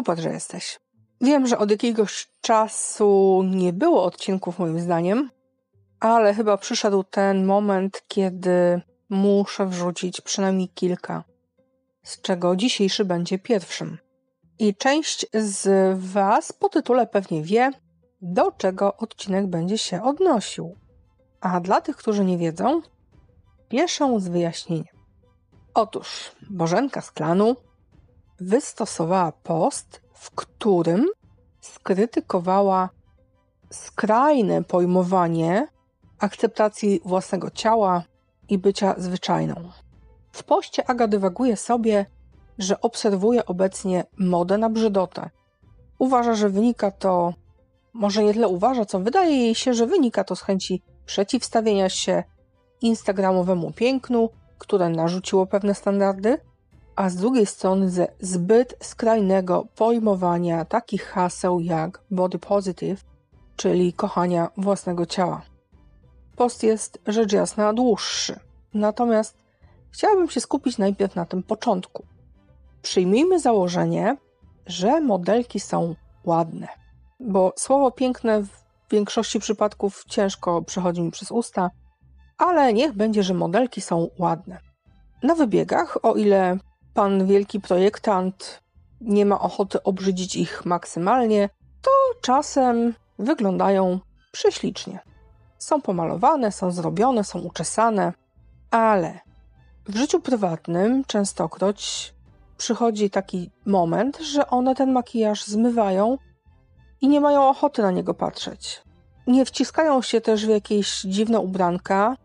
Super, że jesteś. Wiem, że od jakiegoś czasu nie było odcinków, moim zdaniem, ale chyba przyszedł ten moment, kiedy muszę wrzucić przynajmniej kilka, z czego dzisiejszy będzie pierwszym. I część z Was po tytule pewnie wie, do czego odcinek będzie się odnosił. A dla tych, którzy nie wiedzą, pieszę z wyjaśnieniem. Otóż Bożenka z klanu wystosowała post, w którym skrytykowała skrajne pojmowanie akceptacji własnego ciała i bycia zwyczajną. W poście Aga dywaguje sobie, że obserwuje obecnie modę na brzydotę. Uważa, że wynika to, może nie tyle uważa, co wydaje jej się, że wynika to z chęci przeciwstawienia się instagramowemu pięknu, które narzuciło pewne standardy, a z drugiej strony ze zbyt skrajnego pojmowania takich haseł jak body positive, czyli kochania własnego ciała. Post jest rzecz jasna dłuższy, natomiast chciałabym się skupić najpierw na tym początku. Przyjmijmy założenie, że modelki są ładne, bo słowo piękne w większości przypadków ciężko przechodzi mi przez usta, ale niech będzie, że modelki są ładne. Na wybiegach, o ile pan wielki projektant nie ma ochoty obrzydzić ich maksymalnie, to czasem wyglądają prześlicznie. Są pomalowane, są zrobione, są uczesane, ale w życiu prywatnym częstokroć przychodzi taki moment, że one ten makijaż zmywają i nie mają ochoty na niego patrzeć. Nie wciskają się też w jakieś dziwne ubranka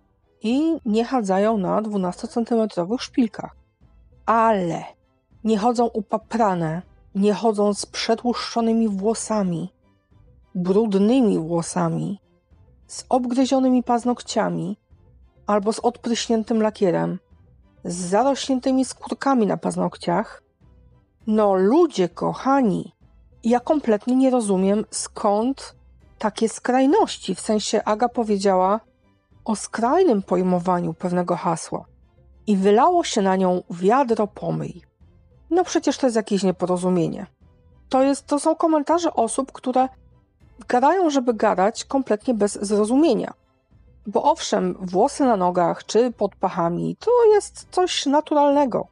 i nie chadzają na 12-centymetrowych szpilkach ale nie chodzą upaprane, nie chodzą z przetłuszczonymi włosami, brudnymi włosami, z obgryzionymi paznokciami albo z odpryśniętym lakierem, z zarośniętymi skórkami na paznokciach. No, ludzie kochani, ja kompletnie nie rozumiem skąd takie skrajności. W sensie Aga powiedziała o skrajnym pojmowaniu pewnego hasła i wylało się na nią wiadro pomyj. No przecież to jest jakieś nieporozumienie. To, jest, to są komentarze osób, które gadają, żeby gadać kompletnie bez zrozumienia. Bo owszem, włosy na nogach czy pod pachami to jest coś naturalnego.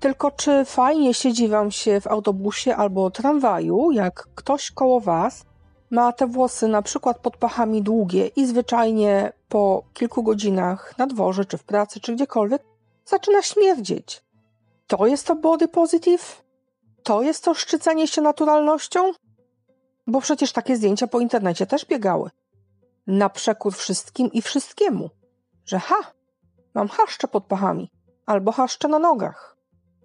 Tylko czy fajnie siedzi wam się w autobusie albo tramwaju, jak ktoś koło was ma te włosy na przykład pod pachami długie i zwyczajnie po kilku godzinach na dworze, czy w pracy, czy gdziekolwiek zaczyna śmierdzieć. To jest to body positive? To jest to szczycenie się naturalnością? Bo przecież takie zdjęcia po internecie też biegały. Na przekór wszystkim i wszystkiemu. Że ha, mam haszcze pod pachami, albo haszcze na nogach.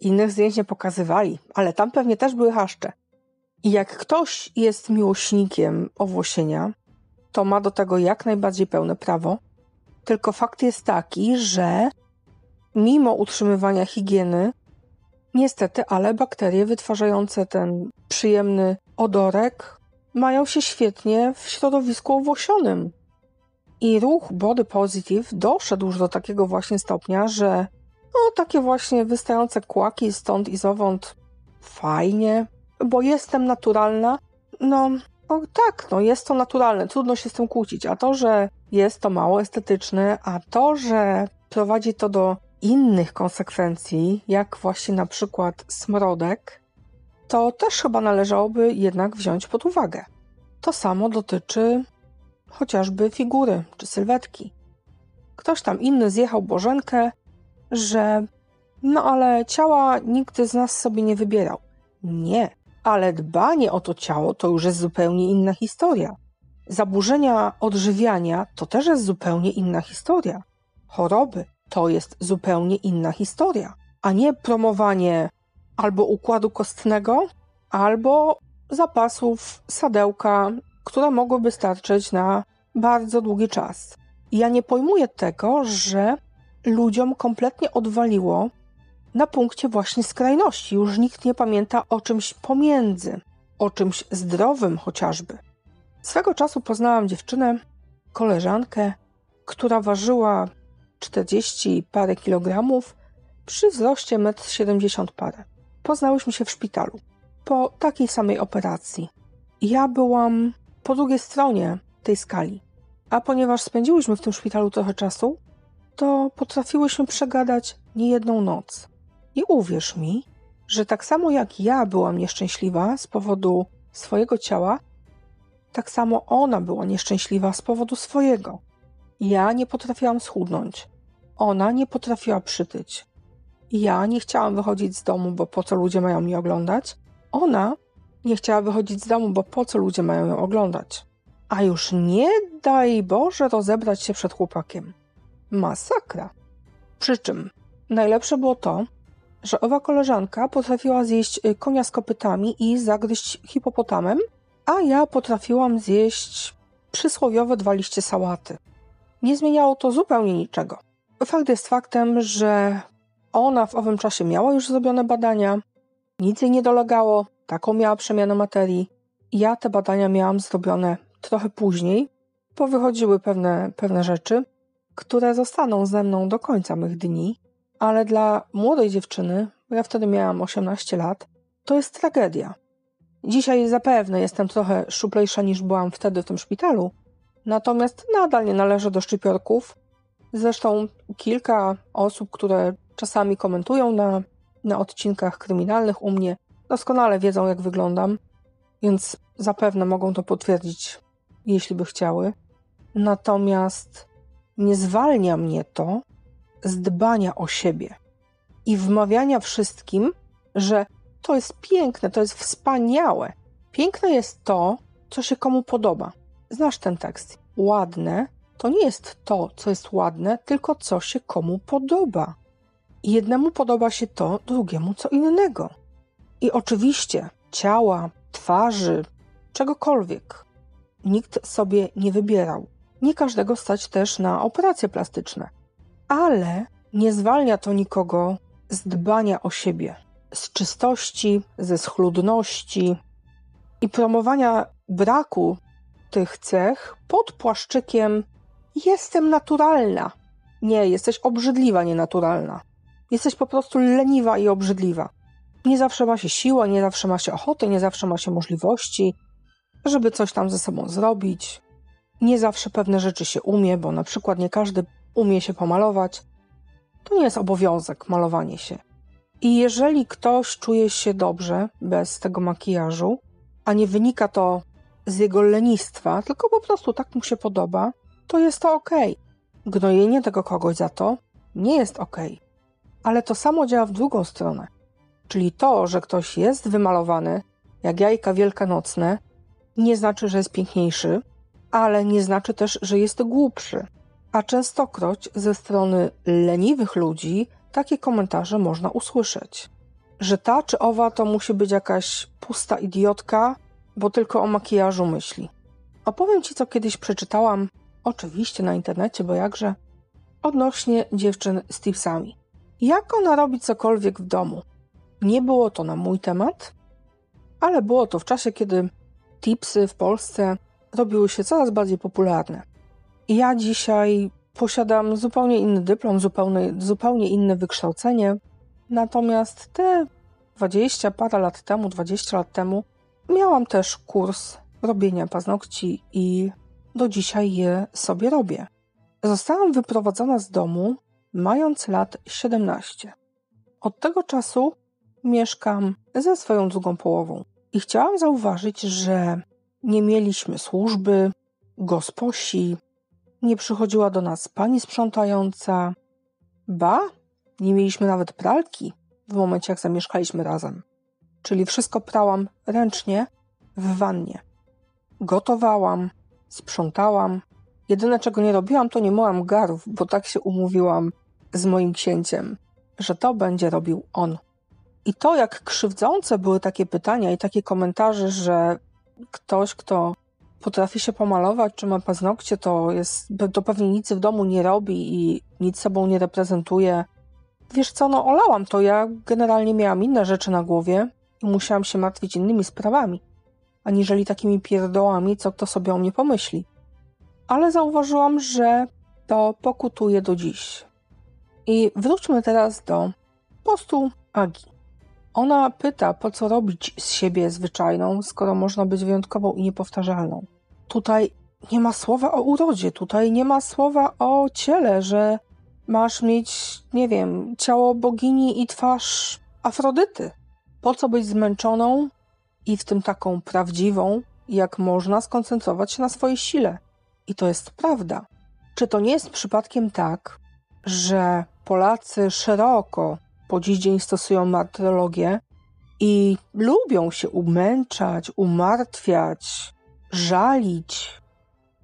Innych zdjęć nie pokazywali, ale tam pewnie też były haszcze. I jak ktoś jest miłośnikiem owłosienia, to ma do tego jak najbardziej pełne prawo. Tylko fakt jest taki, że mimo utrzymywania higieny, niestety, ale bakterie wytwarzające ten przyjemny odorek mają się świetnie w środowisku owłosionym. I ruch body positive doszedł już do takiego właśnie stopnia, że no takie właśnie wystające kłaki stąd i zowąd fajnie, bo jestem naturalna. No, no tak, no jest to naturalne, trudno się z tym kłócić. A to, że jest to mało estetyczne, a to, że prowadzi to do innych konsekwencji, jak właśnie na przykład smrodek, to też chyba należałoby jednak wziąć pod uwagę. To samo dotyczy chociażby figury czy sylwetki. Ktoś tam inny zjechał Bożenkę, że no ale ciała nigdy z nas sobie nie wybierał. Nie, ale dbanie o to ciało to już jest zupełnie inna historia. Zaburzenia odżywiania to też jest zupełnie inna historia. Choroby to jest zupełnie inna historia, a nie promowanie albo układu kostnego, albo zapasów sadełka, które mogłyby starczyć na bardzo długi czas. Ja nie pojmuję tego, że ludziom kompletnie odwaliło na punkcie właśnie skrajności. Już nikt nie pamięta o czymś pomiędzy, o czymś zdrowym chociażby. Swego czasu poznałam dziewczynę, koleżankę, która ważyła 40 parę kilogramów przy wzroście 1,70 m parę. Poznałyśmy się w szpitalu. po takiej samej operacji. Ja byłam po drugiej stronie tej skali, a ponieważ spędziłyśmy w tym szpitalu trochę czasu, to potrafiłyśmy przegadać niejedną noc. I uwierz mi, że tak samo jak ja byłam nieszczęśliwa z powodu swojego ciała, tak samo ona była nieszczęśliwa z powodu swojego. Ja nie potrafiłam schudnąć. Ona nie potrafiła przytyć. Ja nie chciałam wychodzić z domu, bo po co ludzie mają mnie oglądać. Ona nie chciała wychodzić z domu, bo po co ludzie mają ją oglądać. A już nie daj Boże rozebrać się przed chłopakiem. Masakra. Przy czym najlepsze było to, że owa koleżanka potrafiła zjeść y, konia z kopytami i zagryźć hipopotamem, a ja potrafiłam zjeść przysłowiowe dwa liście sałaty. Nie zmieniało to zupełnie niczego. Fakt jest faktem, że ona w owym czasie miała już zrobione badania, nic jej nie dolegało, taką miała przemianę materii. Ja te badania miałam zrobione trochę później, bo wychodziły pewne, pewne rzeczy, które zostaną ze mną do końca mych dni, ale dla młodej dziewczyny, ja wtedy miałam 18 lat, to jest tragedia. Dzisiaj zapewne jestem trochę szczuplejsza niż byłam wtedy w tym szpitalu, natomiast nadal nie należę do szczypiorków. Zresztą kilka osób, które czasami komentują na, na odcinkach kryminalnych u mnie, doskonale wiedzą, jak wyglądam, więc zapewne mogą to potwierdzić, jeśli by chciały. Natomiast nie zwalnia mnie to z dbania o siebie i wmawiania wszystkim, że to jest piękne, to jest wspaniałe. Piękne jest to, co się komu podoba. Znasz ten tekst. Ładne to nie jest to, co jest ładne, tylko co się komu podoba. Jednemu podoba się to, drugiemu co innego. I oczywiście ciała, twarzy, czegokolwiek nikt sobie nie wybierał. Nie każdego stać też na operacje plastyczne, ale nie zwalnia to nikogo z dbania o siebie, z czystości, ze schludności i promowania braku tych cech pod płaszczykiem jestem naturalna. Nie, jesteś obrzydliwa, nienaturalna. Jesteś po prostu leniwa i obrzydliwa. Nie zawsze ma się siłę, nie zawsze ma się ochotę, nie zawsze ma się możliwości, żeby coś tam ze sobą zrobić. Nie zawsze pewne rzeczy się umie, bo na przykład nie każdy umie się pomalować. To nie jest obowiązek malowanie się. I jeżeli ktoś czuje się dobrze bez tego makijażu, a nie wynika to z jego lenistwa, tylko po prostu tak mu się podoba, to jest to ok. Gnojenie tego kogoś za to nie jest ok. Ale to samo działa w drugą stronę. Czyli to, że ktoś jest wymalowany, jak jajka wielkanocne, nie znaczy, że jest piękniejszy, ale nie znaczy też, że jest głupszy. A częstokroć ze strony leniwych ludzi takie komentarze można usłyszeć. Że ta czy owa to musi być jakaś pusta idiotka, bo tylko o makijażu myśli. Opowiem ci, co kiedyś przeczytałam, oczywiście na internecie, bo jakże, odnośnie dziewczyn z tipsami. Jak ona robi cokolwiek w domu? Nie było to na mój temat, ale było to w czasie, kiedy tipsy w Polsce robiły się coraz bardziej popularne. Ja dzisiaj posiadam zupełnie inny dyplom, zupełnie, zupełnie inne wykształcenie, natomiast te 20 parę lat temu, 20 lat temu, miałam też kurs robienia paznokci i do dzisiaj je sobie robię. Zostałam wyprowadzona z domu mając lat 17. Od tego czasu mieszkam ze swoją drugą połową i chciałam zauważyć, że nie mieliśmy służby, gosposi, nie przychodziła do nas pani sprzątająca, ba, nie mieliśmy nawet pralki w momencie, jak zamieszkaliśmy razem. Czyli wszystko prałam ręcznie w wannie. Gotowałam, sprzątałam. Jedyne, czego nie robiłam, to nie myłam garów, bo tak się umówiłam z moim księciem, że to będzie robił on. I to, jak krzywdzące były takie pytania i takie komentarze, że ktoś, kto potrafi się pomalować, czy ma paznokcie, to, jest, to pewnie nic w domu nie robi i nic sobą nie reprezentuje. Wiesz co, no olałam to. Ja generalnie miałam inne rzeczy na głowie musiałam się martwić innymi sprawami, aniżeli takimi pierdołami, co kto sobie o mnie pomyśli. Ale zauważyłam, że to pokutuje do dziś. I wróćmy teraz do postu Agi. Ona pyta, po co robić z siebie zwyczajną, skoro można być wyjątkową i niepowtarzalną. Tutaj nie ma słowa o urodzie, tutaj nie ma słowa o ciele, że masz mieć, nie wiem, ciało bogini i twarz Afrodyty. Po co być zmęczoną i w tym taką prawdziwą, jak można skoncentrować się na swojej sile? I to jest prawda. Czy to nie jest przypadkiem tak, że Polacy szeroko po dziś dzień stosują martyrologię i lubią się umęczać, umartwiać, żalić,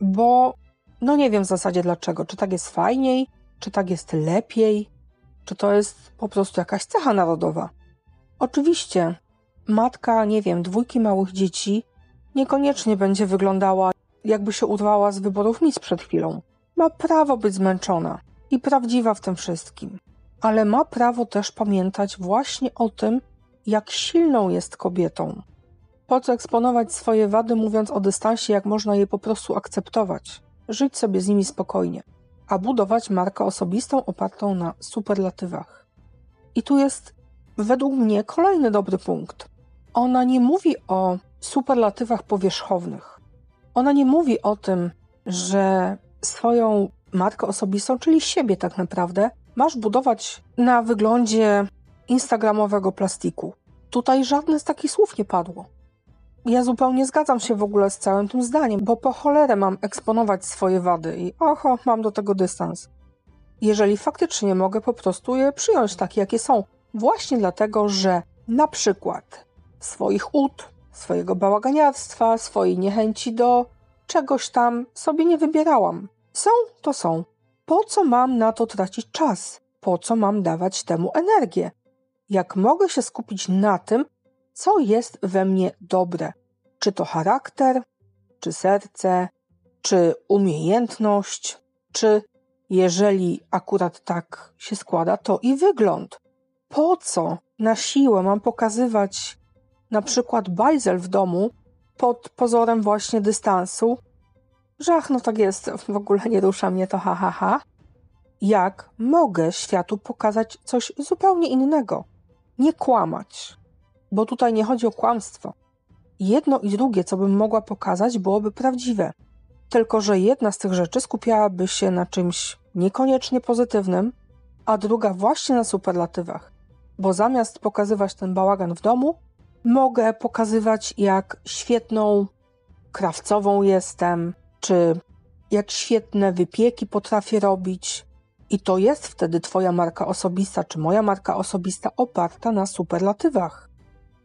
bo no nie wiem w zasadzie dlaczego. Czy tak jest fajniej, czy tak jest lepiej, czy to jest po prostu jakaś cecha narodowa. Oczywiście, matka, nie wiem, dwójki małych dzieci niekoniecznie będzie wyglądała, jakby się urwała z wyborów mis przed chwilą. Ma prawo być zmęczona i prawdziwa w tym wszystkim, ale ma prawo też pamiętać właśnie o tym, jak silną jest kobietą. Po co eksponować swoje wady, mówiąc o dystansie, jak można je po prostu akceptować, żyć sobie z nimi spokojnie, a budować markę osobistą opartą na superlatywach. I tu jest według mnie kolejny dobry punkt. Ona nie mówi o superlatywach powierzchownych. Ona nie mówi o tym, że swoją markę osobistą, czyli siebie tak naprawdę, masz budować na wyglądzie instagramowego plastiku. Tutaj żadne z takich słów nie padło. Ja zupełnie zgadzam się w ogóle z całym tym zdaniem, bo po cholerę mam eksponować swoje wady i oho, mam do tego dystans. Jeżeli faktycznie mogę po prostu je przyjąć takie, jakie są, właśnie dlatego, że na przykład swoich ud, swojego bałaganiarstwa, swojej niechęci do czegoś tam sobie nie wybierałam. Są, to są. Po co mam na to tracić czas? Po co mam dawać temu energię? Jak mogę się skupić na tym, co jest we mnie dobre? Czy to charakter, czy serce, czy umiejętność, czy jeżeli akurat tak się składa, to i wygląd. Po co na siłę mam pokazywać na przykład bajzel w domu pod pozorem właśnie dystansu, że ach, no tak jest, w ogóle nie rusza mnie to, ha, ha, ha. Jak mogę światu pokazać coś zupełnie innego? Nie kłamać, bo tutaj nie chodzi o kłamstwo. Jedno i drugie, co bym mogła pokazać, byłoby prawdziwe. Tylko, że jedna z tych rzeczy skupiałaby się na czymś niekoniecznie pozytywnym, a druga właśnie na superlatywach. Bo zamiast pokazywać ten bałagan w domu, mogę pokazywać, jak świetną krawcową jestem, czy jak świetne wypieki potrafię robić. I to jest wtedy Twoja marka osobista, czy moja marka osobista oparta na superlatywach.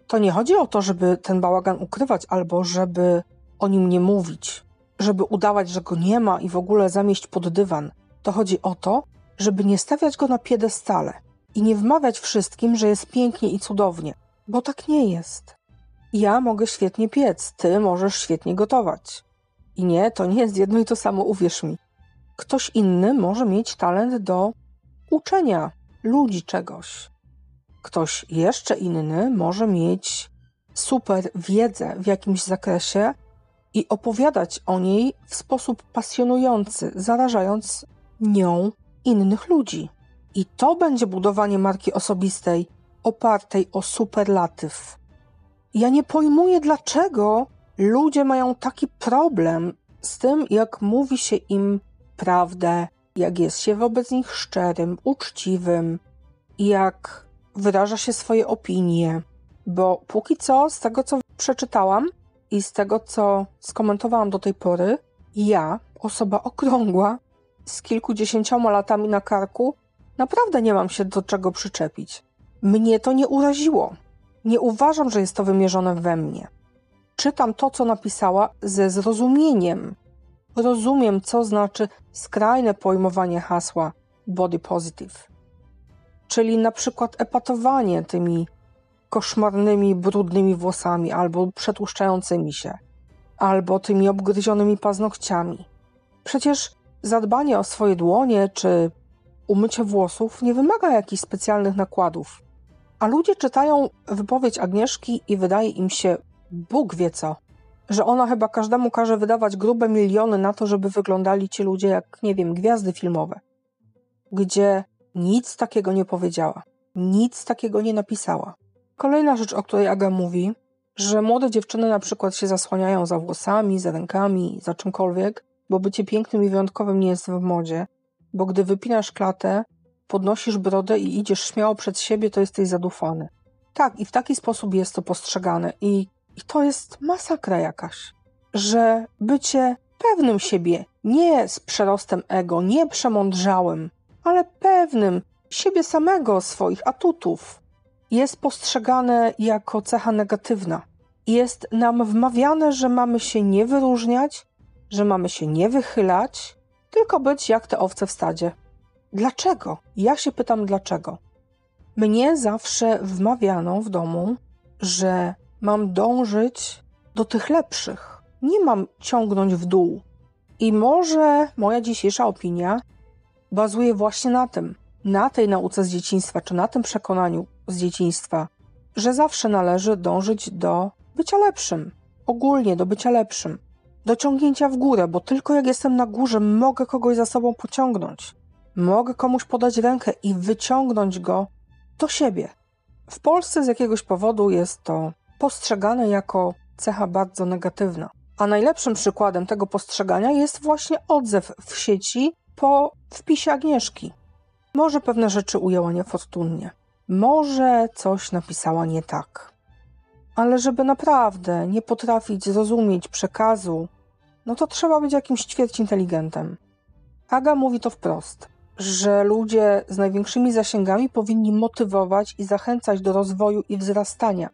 To nie chodzi o to, żeby ten bałagan ukrywać albo żeby o nim nie mówić, żeby udawać, że go nie ma i w ogóle zamieść pod dywan. To chodzi o to, żeby nie stawiać go na piedestale i nie wmawiać wszystkim, że jest pięknie i cudownie, bo tak nie jest. Ja mogę świetnie piec, ty możesz świetnie gotować. I nie, to nie jest jedno i to samo, uwierz mi. Ktoś inny może mieć talent do uczenia ludzi czegoś. Ktoś jeszcze inny może mieć super wiedzę w jakimś zakresie i opowiadać o niej w sposób pasjonujący, zarażając nią innych ludzi. I to będzie budowanie marki osobistej opartej o superlatyw. Ja nie pojmuję, dlaczego ludzie mają taki problem z tym, jak mówi się im prawdę, jak jest się wobec nich szczerym, uczciwym, jak wyraża się swoje opinie. Bo póki co, z tego co przeczytałam i z tego co skomentowałam do tej pory, ja, osoba okrągła, z kilkudziesięcioma latami na karku, naprawdę nie mam się do czego przyczepić. Mnie to nie uraziło. Nie uważam, że jest to wymierzone we mnie. Czytam to, co napisała, ze zrozumieniem. Rozumiem, co znaczy skrajne pojmowanie hasła body positive. Czyli na przykład epatowanie tymi koszmarnymi, brudnymi włosami albo przetłuszczającymi się, albo tymi obgryzionymi paznokciami. Przecież zadbanie o swoje dłonie czy umycie włosów nie wymaga jakichś specjalnych nakładów. A ludzie czytają wypowiedź Agnieszki i wydaje im się, Bóg wie co, że ona chyba każdemu każe wydawać grube miliony na to, żeby wyglądali ci ludzie jak, nie wiem, gwiazdy filmowe, gdzie nic takiego nie powiedziała, nic takiego nie napisała. Kolejna rzecz, o której Aga mówi, że młode dziewczyny na przykład się zasłaniają za włosami, za rękami, za czymkolwiek, bo bycie pięknym i wyjątkowym nie jest w modzie, bo gdy wypinasz klatę, podnosisz brodę i idziesz śmiało przed siebie, to jesteś zadufany. Tak, i w taki sposób jest to postrzegane. I, i to jest masakra jakaś, że bycie pewnym siebie, nie z przerostem ego, nie przemądrzałym, ale pewnym siebie samego, swoich atutów, jest postrzegane jako cecha negatywna. Jest nam wmawiane, że mamy się nie wyróżniać, że mamy się nie wychylać, tylko być jak te owce w stadzie. Dlaczego? Ja się pytam, dlaczego. Mnie zawsze wmawiano w domu, że mam dążyć do tych lepszych. Nie mam ciągnąć w dół. I może moja dzisiejsza opinia bazuje właśnie na tym, na tej nauce z dzieciństwa, czy na tym przekonaniu z dzieciństwa, że zawsze należy dążyć do bycia lepszym, ogólnie do bycia lepszym, do ciągnięcia w górę, bo tylko jak jestem na górze, mogę kogoś za sobą pociągnąć. Mogę komuś podać rękę i wyciągnąć go do siebie. W Polsce z jakiegoś powodu jest to postrzegane jako cecha bardzo negatywna. A najlepszym przykładem tego postrzegania jest właśnie odzew w sieci po wpisie Agnieszki. Może pewne rzeczy ujęła niefortunnie. Może coś napisała nie tak. Ale żeby naprawdę nie potrafić zrozumieć przekazu, no to trzeba być jakimś ćwierć inteligentem. Aga mówi to wprost że ludzie z największymi zasięgami powinni motywować i zachęcać do rozwoju i wzrastania.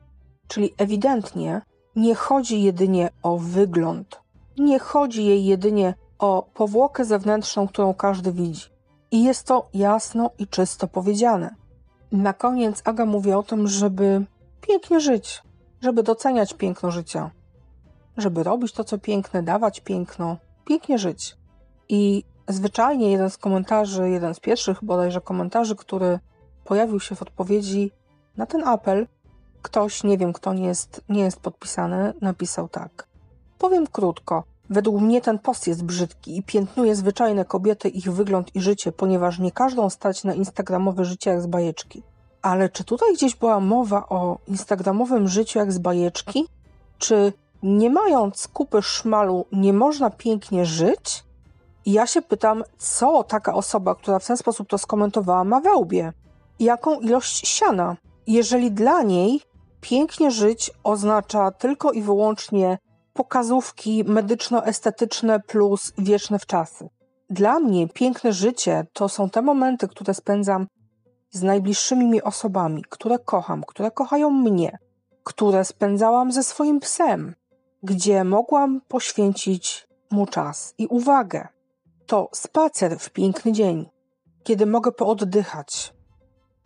Czyli ewidentnie nie chodzi jedynie o wygląd, nie chodzi jej jedynie o powłokę zewnętrzną, którą każdy widzi. I jest to jasno i czysto powiedziane. Na koniec Aga mówi o tym, żeby pięknie żyć, żeby doceniać piękno życia, żeby robić to, co piękne, dawać piękno, pięknie żyć. I Zwyczajnie jeden z komentarzy, jeden z pierwszych bodajże komentarzy, który pojawił się w odpowiedzi na ten apel, ktoś, nie wiem kto nie jest, nie jest podpisany, napisał tak. Powiem krótko. Według mnie ten post jest brzydki i piętnuje zwyczajne kobiety, ich wygląd i życie, ponieważ nie każdą stać na instagramowe życie jak z bajeczki. Ale czy tutaj gdzieś była mowa o instagramowym życiu jak z bajeczki? Czy nie mając kupy szmalu nie można pięknie żyć? I ja się pytam, co taka osoba, która w ten sposób to skomentowała, ma we łbie? Jaką ilość siana? Jeżeli dla niej pięknie żyć oznacza tylko i wyłącznie pokazówki medyczno-estetyczne plus wieczne wczasy. Dla mnie piękne życie to są te momenty, które spędzam z najbliższymi mi osobami, które kocham, które kochają mnie, które spędzałam ze swoim psem, gdzie mogłam poświęcić mu czas i uwagę to spacer w piękny dzień, kiedy mogę pooddychać,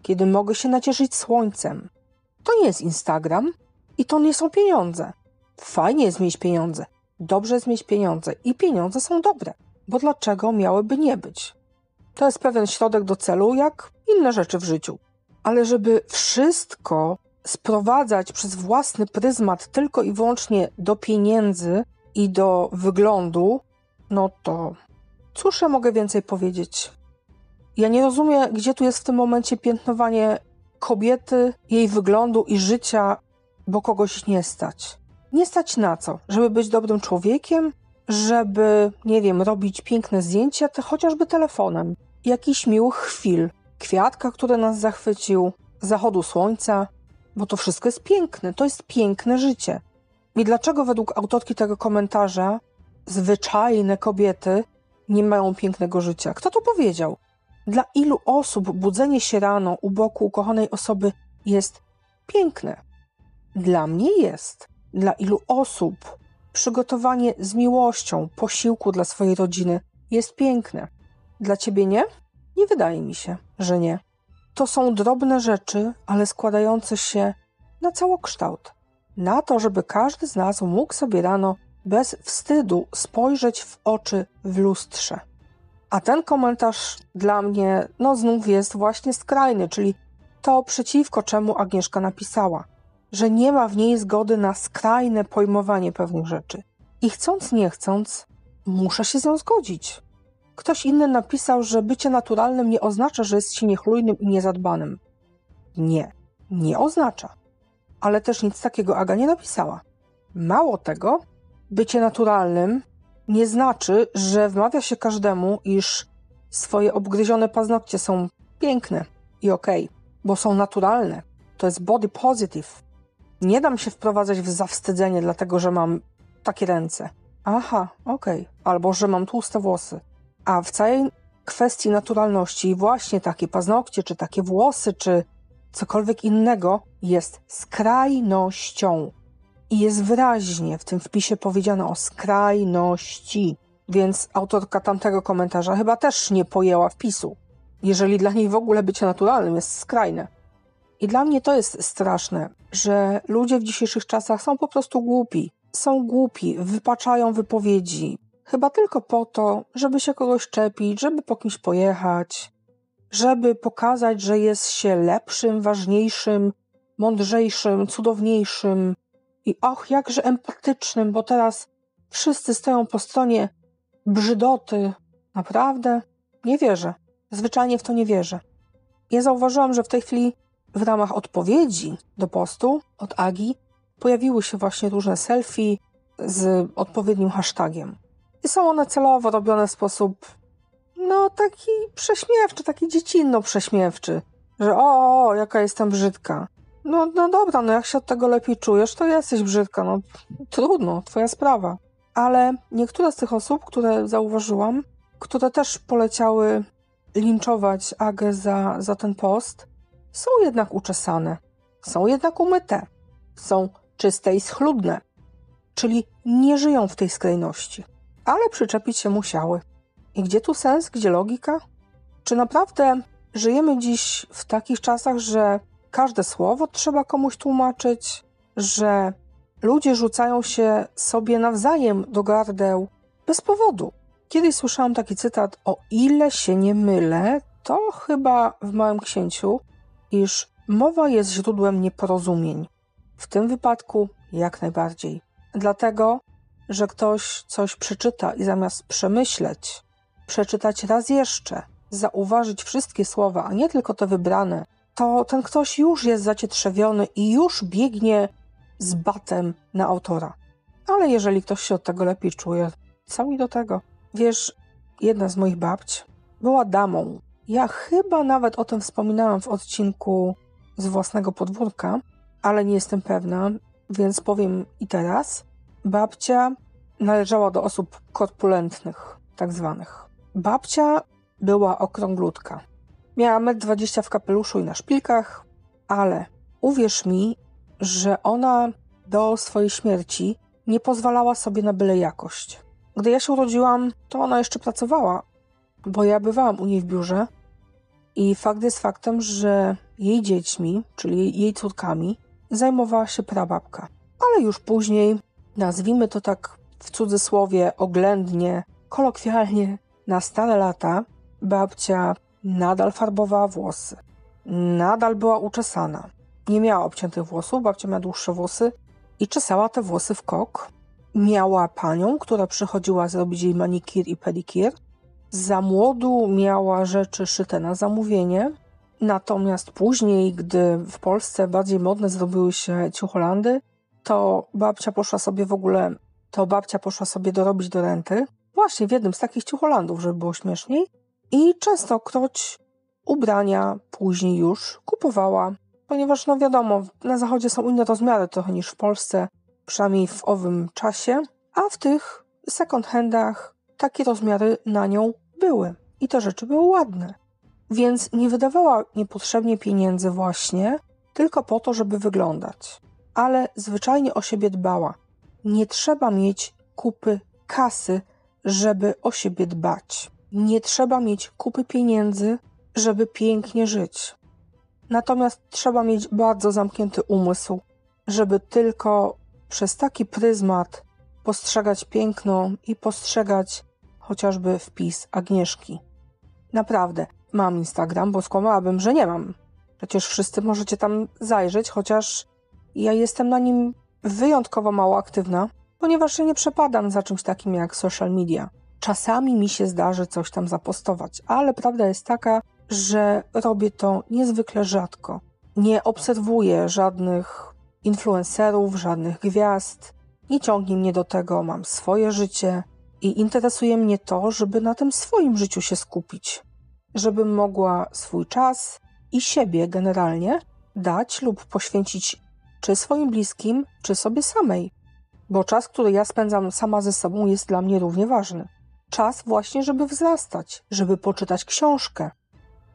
kiedy mogę się nacieszyć słońcem. To nie jest Instagram i to nie są pieniądze. Fajnie jest mieć pieniądze, dobrze jest mieć pieniądze i pieniądze są dobre, bo dlaczego miałyby nie być? To jest pewien środek do celu, jak inne rzeczy w życiu. Ale żeby wszystko sprowadzać przez własny pryzmat tylko i wyłącznie do pieniędzy i do wyglądu, no to Cóż ja mogę więcej powiedzieć? Ja nie rozumiem, gdzie tu jest w tym momencie piętnowanie kobiety, jej wyglądu i życia, bo kogoś nie stać. Nie stać na co? Żeby być dobrym człowiekiem? Żeby, nie wiem, robić piękne zdjęcia, chociażby telefonem. Jakiś miłych chwil. Kwiatka, który nas zachwycił, zachodu słońca, bo to wszystko jest piękne. To jest piękne życie. I dlaczego według autorki tego komentarza zwyczajne kobiety nie mają pięknego życia. Kto to powiedział? Dla ilu osób budzenie się rano u boku ukochanej osoby jest piękne? Dla mnie jest. Dla ilu osób przygotowanie z miłością posiłku dla swojej rodziny jest piękne? Dla ciebie nie? Nie wydaje mi się, że nie. To są drobne rzeczy, ale składające się na całokształt. Na to, żeby każdy z nas mógł sobie rano bez wstydu spojrzeć w oczy w lustrze. A ten komentarz dla mnie, no znów jest właśnie skrajny, czyli to przeciwko czemu Agnieszka napisała, że nie ma w niej zgody na skrajne pojmowanie pewnych rzeczy. I chcąc, nie chcąc, muszę się z nią zgodzić. Ktoś inny napisał, że bycie naturalnym nie oznacza, że jest się niechlujnym i niezadbanym. Nie, nie oznacza. ale też nic takiego Aga nie napisała. Mało tego, bycie naturalnym nie znaczy, że wmawia się każdemu, iż swoje obgryzione paznokcie są piękne i okej, okay, bo są naturalne. To jest body positive. Nie dam się wprowadzać w zawstydzenie, dlatego że mam takie ręce. Aha, okej. Okay. Albo że mam tłuste włosy. A w całej kwestii naturalności właśnie takie paznokcie, czy takie włosy, czy cokolwiek innego jest skrajnością. I jest wyraźnie w tym wpisie powiedziane o skrajności. Więc autorka tamtego komentarza chyba też nie pojęła wpisu, jeżeli dla niej w ogóle bycie naturalnym jest skrajne. I dla mnie to jest straszne, że ludzie w dzisiejszych czasach są po prostu głupi. Są głupi, wypaczają wypowiedzi, chyba tylko po to, żeby się kogoś czepić, żeby po kimś pojechać, żeby pokazać, że jest się lepszym, ważniejszym, mądrzejszym, cudowniejszym i och, jakże empatycznym, bo teraz wszyscy stoją po stronie brzydoty. Naprawdę? Nie wierzę. Zwyczajnie w to nie wierzę. Ja zauważyłam, że w tej chwili w ramach odpowiedzi do postu od Agi pojawiły się właśnie różne selfie z odpowiednim hashtagiem. I są one celowo robione w sposób, no taki prześmiewczy, taki dziecinno prześmiewczy, że o, o, jaka jestem brzydka. No, no dobra, no jak się od tego lepiej czujesz, to jesteś brzydka, no trudno, twoja sprawa. Ale niektóre z tych osób, które zauważyłam, które też poleciały linczować Agę za, za ten post, są jednak uczesane, są jednak umyte, są czyste i schludne, czyli nie żyją w tej skrajności ale przyczepić się musiały. I gdzie tu sens, gdzie logika? Czy naprawdę żyjemy dziś w takich czasach, że każde słowo trzeba komuś tłumaczyć, że ludzie rzucają się sobie nawzajem do gardeł bez powodu? Kiedyś słyszałam taki cytat: O ile się nie mylę, to chyba w Małym Księciu, iż mowa jest źródłem nieporozumień. W tym wypadku jak najbardziej. Dlatego że ktoś coś przeczyta i zamiast przemyśleć, przeczytać raz jeszcze, zauważyć wszystkie słowa, a nie tylko te wybrane, to ten ktoś już jest zacietrzewiony i już biegnie z batem na autora. Ale jeżeli ktoś się od tego lepiej czuje, co mi do tego? Wiesz, jedna z moich babć była damą. Ja chyba nawet o tym wspominałam w odcinku z własnego podwórka, ale nie jestem pewna, więc powiem i teraz. Babcia należała do osób korpulentnych, tak zwanych. Babcia była okrąglutka. Miała 1,20 m w kapeluszu i na szpilkach, ale uwierz mi, że ona do swojej śmierci nie pozwalała sobie na byle jakość. Gdy ja się urodziłam, to ona jeszcze pracowała, bo ja bywałam u niej w biurze i fakt jest faktem, że jej dziećmi, czyli jej córkami, zajmowała się prababka. Ale już później nazwijmy to tak w cudzysłowie oględnie, kolokwialnie, na stare lata, babcia nadal farbowała włosy. Nadal była uczesana. Nie miała obciętych włosów, babcia miała dłuższe włosy i czesała te włosy w kok. Miała panią, która przychodziła zrobić jej manikir i pedikir. Za młodu miała rzeczy szyte na zamówienie. Natomiast później, gdy w Polsce bardziej modne zrobiły się ciucholandy, to babcia poszła sobie w ogóle, to babcia poszła sobie dorobić do renty, właśnie w jednym z takich ciucholandów, żeby było śmieszniej. I częstokroć ubrania później już kupowała, ponieważ no wiadomo, na zachodzie są inne rozmiary trochę niż w Polsce, przynajmniej w owym czasie, a w tych second handach takie rozmiary na nią były. I te rzeczy były ładne. Więc nie wydawała niepotrzebnie pieniędzy właśnie tylko po to, żeby wyglądać ale zwyczajnie o siebie dbała. Nie trzeba mieć kupy kasy, żeby o siebie dbać. Nie trzeba mieć kupy pieniędzy, żeby pięknie żyć. Natomiast trzeba mieć bardzo zamknięty umysł, żeby tylko przez taki pryzmat postrzegać piękno i postrzegać chociażby wpis Agnieszki. Naprawdę, mam Instagram, bo skłamałabym, że nie mam. Przecież wszyscy możecie tam zajrzeć, chociaż ja jestem na nim wyjątkowo mało aktywna, ponieważ nie przepadam za czymś takim jak social media. Czasami mi się zdarzy coś tam zapostować, ale prawda jest taka, że robię to niezwykle rzadko. Nie obserwuję żadnych influencerów, żadnych gwiazd. Nie ciągnie mnie do tego, mam swoje życie i interesuje mnie to, żeby na tym swoim życiu się skupić. Żebym mogła swój czas i siebie generalnie dać lub poświęcić czy swoim bliskim, czy sobie samej. Bo czas, który ja spędzam sama ze sobą, jest dla mnie równie ważny. Czas właśnie, żeby wzrastać, żeby poczytać książkę,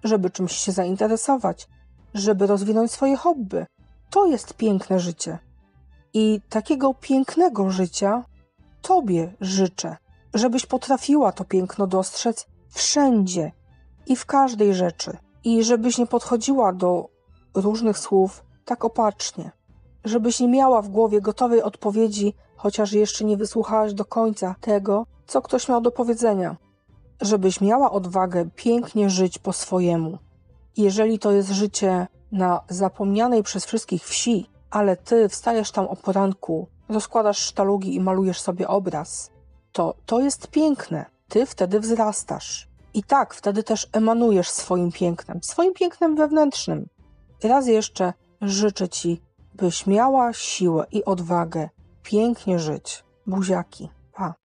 żeby czymś się zainteresować, żeby rozwinąć swoje hobby. To jest piękne życie. I takiego pięknego życia Tobie życzę, żebyś potrafiła to piękno dostrzec wszędzie i w każdej rzeczy. I żebyś nie podchodziła do różnych słów tak opacznie. Żebyś nie miała w głowie gotowej odpowiedzi, chociaż jeszcze nie wysłuchałaś do końca tego, co ktoś miał do powiedzenia. Żebyś miała odwagę pięknie żyć po swojemu. Jeżeli to jest życie na zapomnianej przez wszystkich wsi, ale ty wstajesz tam o poranku, rozkładasz sztalugi i malujesz sobie obraz, to to jest piękne. Ty wtedy wzrastasz. I tak, wtedy też emanujesz swoim pięknem, swoim pięknem wewnętrznym. Raz jeszcze życzę ci, byś miała siłę i odwagę pięknie żyć. Buziaki.